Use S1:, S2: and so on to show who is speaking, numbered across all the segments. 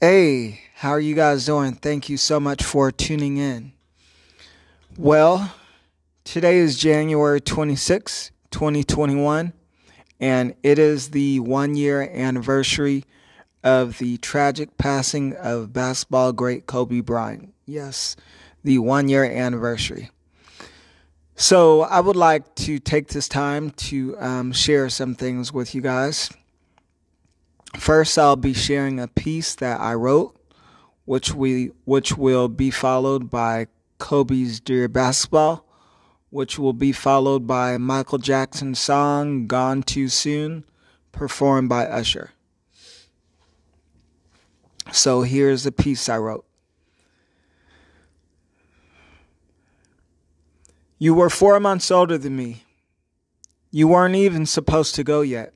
S1: Hey, how are you guys doing? Thank you so much for tuning in. Well, today is January 26, 2021, and it is the one year anniversary of the tragic passing of basketball great Kobe Bryant. Yes, the one year anniversary. So, I would like to take this time to um, share some things with you guys. First, I'll be sharing a piece that I wrote, which we which will be followed by Kobe's Dear Basketball, which will be followed by Michael Jackson's song Gone Too Soon, performed by Usher. So here's the piece I wrote. You were four months older than me. You weren't even supposed to go yet.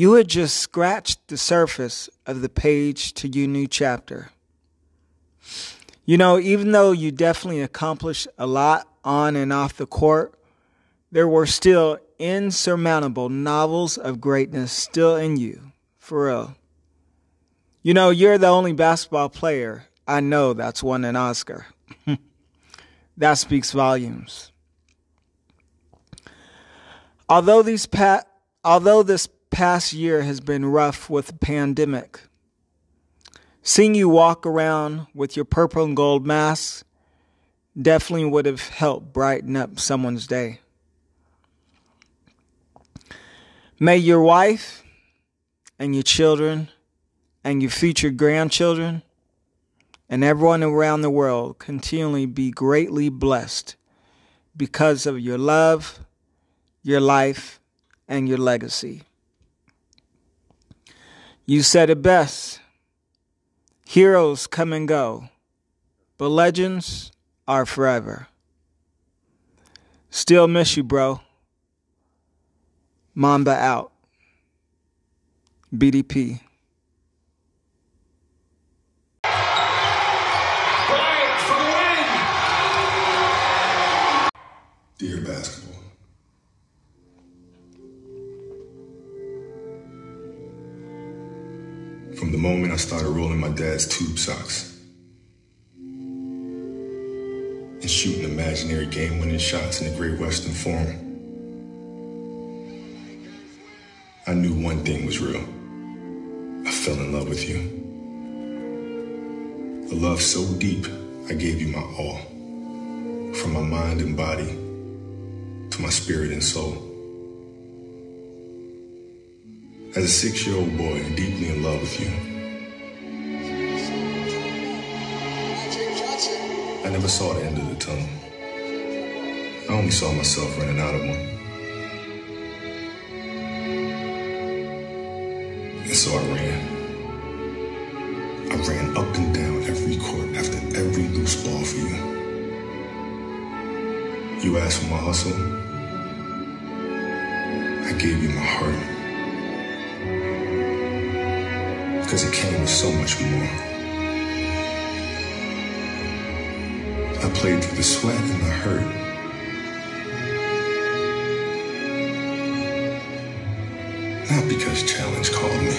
S1: You had just scratched the surface of the page to your new chapter. You know, even though you definitely accomplished a lot on and off the court, there were still insurmountable novels of greatness still in you, for real. You know, you're the only basketball player I know that's won an Oscar. that speaks volumes. Although these pa- although this past year has been rough with the pandemic. Seeing you walk around with your purple and gold mask definitely would have helped brighten up someone's day. May your wife and your children and your future grandchildren and everyone around the world continually be greatly blessed because of your love, your life, and your legacy. You said it best. Heroes come and go, but legends are forever. Still miss you, bro. Mamba out. BDP.
S2: Dear basketball. From the moment I started rolling my dad's tube socks and shooting imaginary game winning shots in the Great Western Forum, I knew one thing was real. I fell in love with you. A love so deep, I gave you my all. From my mind and body to my spirit and soul. As a six year old boy, deeply in love with you. I never saw the end of the tunnel. I only saw myself running out of one. And so I ran. I ran up and down every court after every loose ball for you. You asked for my hustle. I gave you my heart. Because it came with so much more. I played through the sweat and the hurt. Not because challenge called me,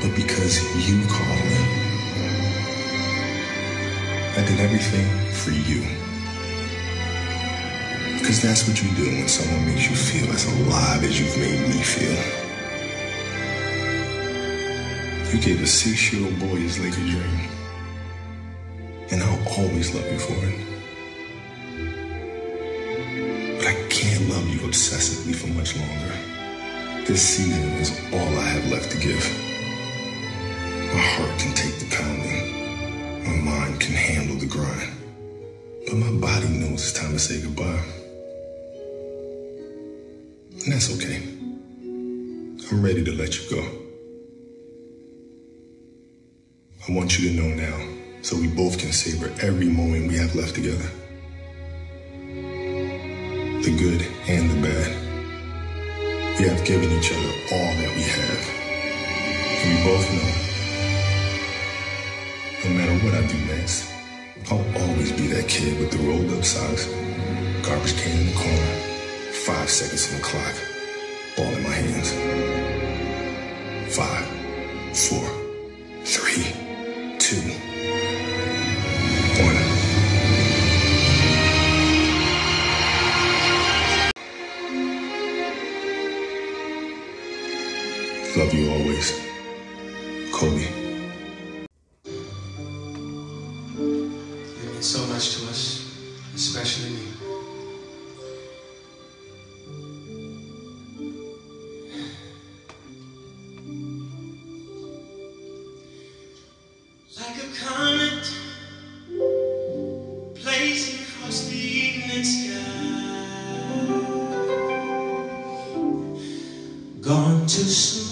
S2: but because you called me. I did everything for you. Because that's what you do when someone makes you feel as alive as you've made me feel. You gave a six year old boy his Laker dream. And I'll always love you for it. But I can't love you obsessively for much longer. This season is all I have left to give. My heart can take the pounding. My mind can handle the grind. But my body knows it's time to say goodbye. And that's okay. I'm ready to let you go. I want you to know now so we both can savor every moment we have left together. The good and the bad. We have given each other all that we have. And we both know no matter what I do next, I'll always be that kid with the rolled up socks, garbage can in the corner Five seconds on the clock. Ball in my hands.
S3: Five, four, three, two, one. Love you always, Kobe. too soon.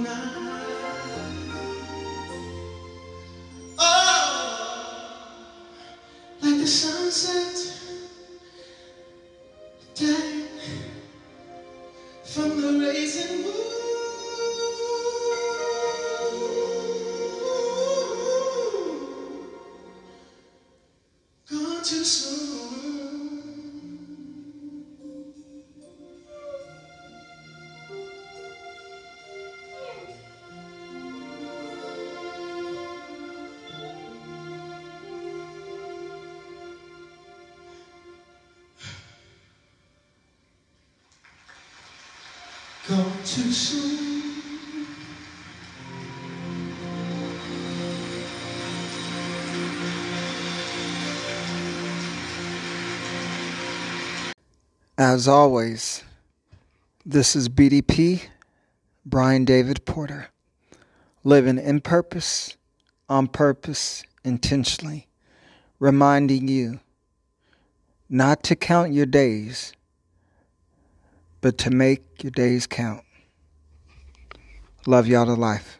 S3: Oh, sunset down from the too soon.
S1: As always, this is BDP, Brian David Porter, living in purpose, on purpose, intentionally, reminding you not to count your days but to make your days count. Love y'all to life.